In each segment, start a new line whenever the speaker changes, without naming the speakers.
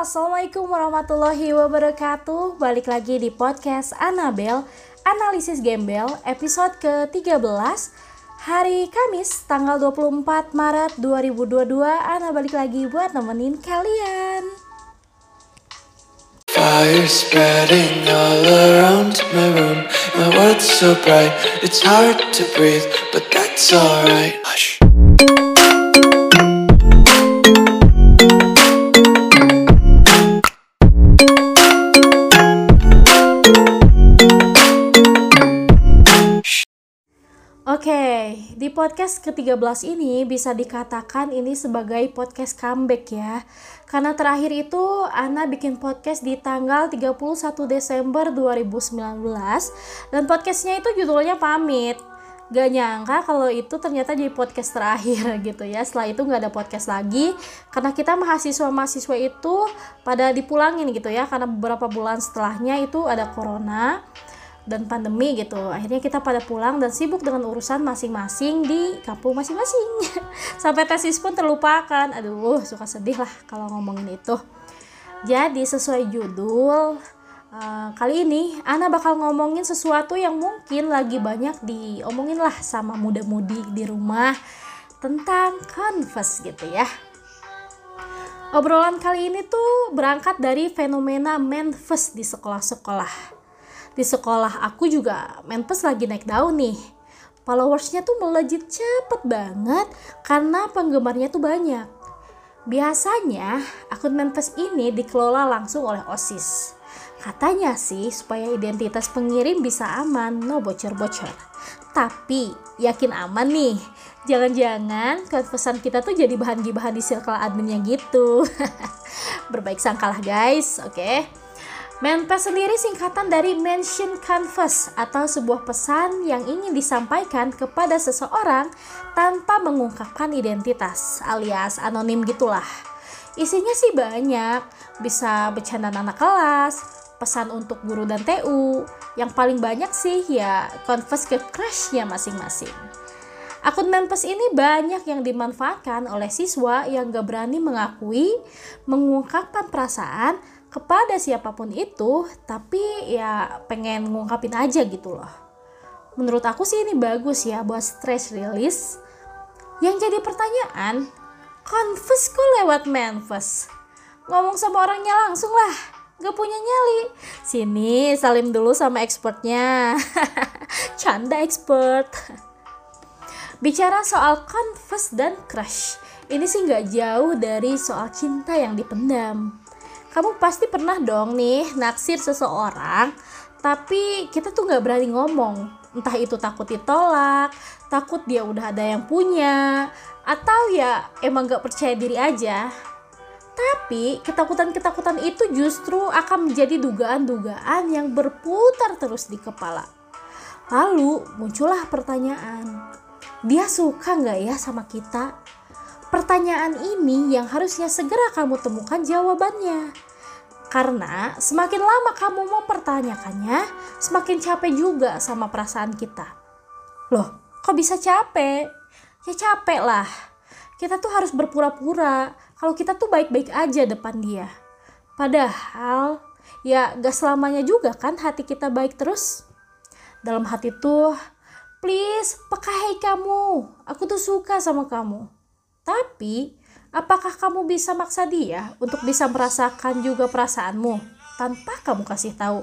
Assalamualaikum warahmatullahi wabarakatuh. Balik lagi di podcast Anabel Analisis Gembel episode ke-13 Hari Kamis tanggal 24 Maret 2022 Ana balik lagi buat nemenin kalian. Fire spreading all around my room. My world's so bright It's hard to breathe But that's alright. Hush podcast ke-13 ini bisa dikatakan ini sebagai podcast comeback ya. Karena terakhir itu Ana bikin podcast di tanggal 31 Desember 2019 dan podcastnya itu judulnya pamit. Gak nyangka kalau itu ternyata jadi podcast terakhir gitu ya. Setelah itu nggak ada podcast lagi karena kita mahasiswa-mahasiswa itu pada dipulangin gitu ya karena beberapa bulan setelahnya itu ada corona dan pandemi gitu. Akhirnya kita pada pulang dan sibuk dengan urusan masing-masing di kampung masing-masing. Sampai tesis pun terlupakan. Aduh suka sedih lah kalau ngomongin itu. Jadi sesuai judul uh, kali ini Ana bakal ngomongin sesuatu yang mungkin lagi banyak diomongin lah sama muda-mudi di rumah tentang Converse gitu ya. Obrolan kali ini tuh berangkat dari fenomena manifest di sekolah-sekolah di sekolah aku juga Menpes lagi naik daun nih. Followersnya tuh melejit cepet banget karena penggemarnya tuh banyak. Biasanya akun Menpes ini dikelola langsung oleh OSIS. Katanya sih supaya identitas pengirim bisa aman no bocor-bocor. Tapi yakin aman nih. Jangan-jangan pesan kita tuh jadi bahan gibahan di circle adminnya gitu. Berbaik sangkalah guys oke? okay? Menpes sendiri singkatan dari mention canvas atau sebuah pesan yang ingin disampaikan kepada seseorang tanpa mengungkapkan identitas alias anonim gitulah. Isinya sih banyak, bisa bercanda anak kelas, pesan untuk guru dan TU, yang paling banyak sih ya confess ke crushnya masing-masing. Akun Menpes ini banyak yang dimanfaatkan oleh siswa yang gak berani mengakui, mengungkapkan perasaan, kepada siapa pun itu tapi ya pengen ngungkapin aja gitu loh. Menurut aku sih ini bagus ya buat stress release. Yang jadi pertanyaan confess kok lewat manfest ngomong sama orangnya langsung lah gak punya nyali. Sini salim dulu sama expertnya. Canda expert. Bicara soal confess dan crush ini sih nggak jauh dari soal cinta yang dipendam kamu pasti pernah dong nih naksir seseorang tapi kita tuh nggak berani ngomong. Entah itu takut ditolak takut dia udah ada yang punya atau ya emang nggak percaya diri aja. Tapi ketakutan-ketakutan itu justru akan menjadi dugaan-dugaan yang berputar terus di kepala. Lalu muncullah pertanyaan dia suka nggak ya sama kita Pertanyaan ini yang harusnya segera kamu temukan jawabannya. Karena semakin lama kamu mau pertanyakannya, semakin capek juga sama perasaan kita. Loh, kok bisa capek? Ya capek lah. Kita tuh harus berpura-pura kalau kita tuh baik-baik aja depan dia. Padahal ya gak selamanya juga kan hati kita baik terus. Dalam hati tuh, please pekahai kamu. Aku tuh suka sama kamu tapi, apakah kamu bisa maksa dia untuk bisa merasakan juga perasaanmu tanpa kamu kasih tahu?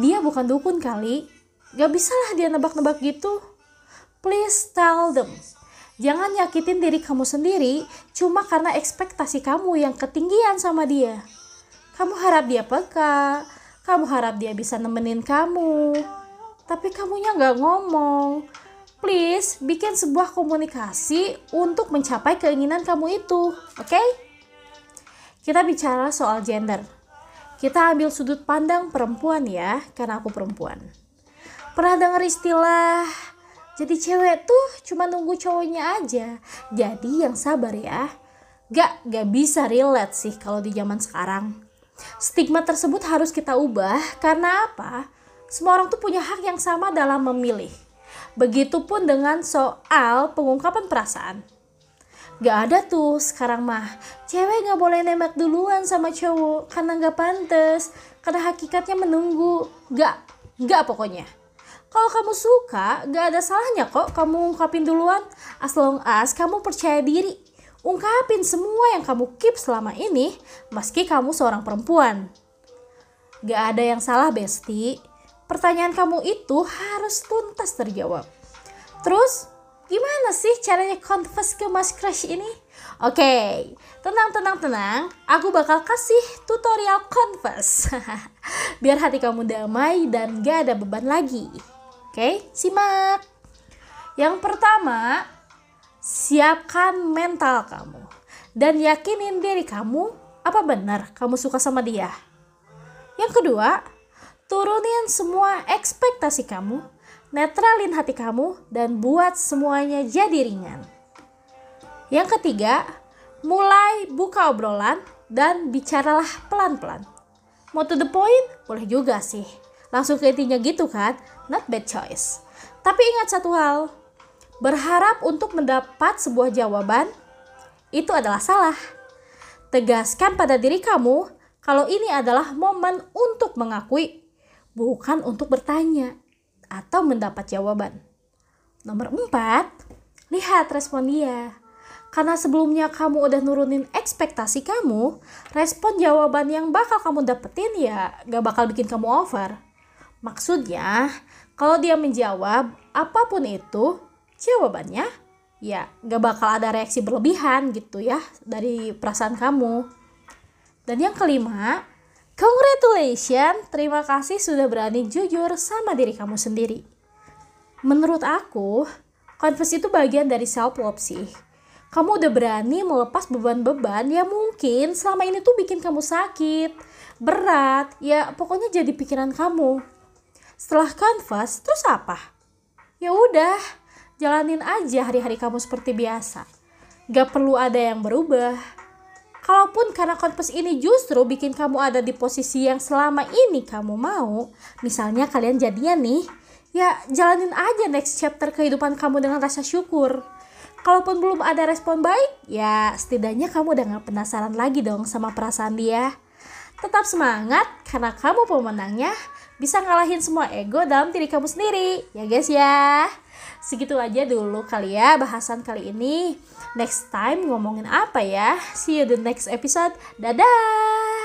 Dia bukan dukun kali, gak bisalah dia nebak-nebak gitu. Please tell them. Jangan nyakitin diri kamu sendiri cuma karena ekspektasi kamu yang ketinggian sama dia. Kamu harap dia peka, kamu harap dia bisa nemenin kamu, tapi kamunya gak ngomong please bikin sebuah komunikasi untuk mencapai keinginan kamu itu, oke? Okay? Kita bicara soal gender. Kita ambil sudut pandang perempuan ya, karena aku perempuan. Pernah dengar istilah jadi cewek tuh cuma nunggu cowoknya aja. Jadi yang sabar ya. Gak, gak bisa relate sih kalau di zaman sekarang. Stigma tersebut harus kita ubah karena apa? Semua orang tuh punya hak yang sama dalam memilih Begitupun dengan soal pengungkapan perasaan. Gak ada tuh sekarang mah. Cewek gak boleh nembak duluan sama cowok karena gak pantas. Karena hakikatnya menunggu. Gak, gak pokoknya. Kalau kamu suka, gak ada salahnya kok kamu ungkapin duluan. As long as kamu percaya diri. Ungkapin semua yang kamu keep selama ini, meski kamu seorang perempuan. Gak ada yang salah, Besti. Pertanyaan kamu itu harus tuntas terjawab. Terus, Gimana sih caranya confess ke mas crush ini? Oke, tenang tenang tenang. Aku bakal kasih tutorial confess. Biar hati kamu damai dan gak ada beban lagi. Oke, simak. Yang pertama, siapkan mental kamu dan yakinin diri kamu apa benar kamu suka sama dia. Yang kedua, turunin semua ekspektasi kamu netralin hati kamu dan buat semuanya jadi ringan. Yang ketiga, mulai buka obrolan dan bicaralah pelan-pelan. Mau to the point? Boleh juga sih. Langsung ke intinya gitu kan? Not bad choice. Tapi ingat satu hal, berharap untuk mendapat sebuah jawaban itu adalah salah. Tegaskan pada diri kamu kalau ini adalah momen untuk mengakui, bukan untuk bertanya atau mendapat jawaban. Nomor 4, lihat respon dia. Karena sebelumnya kamu udah nurunin ekspektasi kamu, respon jawaban yang bakal kamu dapetin ya gak bakal bikin kamu over. Maksudnya, kalau dia menjawab apa pun itu, jawabannya ya gak bakal ada reaksi berlebihan gitu ya dari perasaan kamu. Dan yang kelima, Congratulations, terima kasih sudah berani jujur sama diri kamu sendiri. Menurut aku, confess itu bagian dari self love sih. Kamu udah berani melepas beban-beban yang mungkin selama ini tuh bikin kamu sakit, berat, ya pokoknya jadi pikiran kamu. Setelah confess, terus apa? Ya udah, jalanin aja hari-hari kamu seperti biasa. Gak perlu ada yang berubah Kalaupun karena konfes ini justru bikin kamu ada di posisi yang selama ini kamu mau, misalnya kalian jadian nih, ya jalanin aja next chapter kehidupan kamu dengan rasa syukur. Kalaupun belum ada respon baik, ya setidaknya kamu udah gak penasaran lagi dong sama perasaan dia. Tetap semangat karena kamu pemenangnya bisa ngalahin semua ego dalam diri kamu sendiri. Ya guys ya. Segitu aja dulu kali ya bahasan kali ini next time ngomongin apa ya. See you the next episode. Dadah!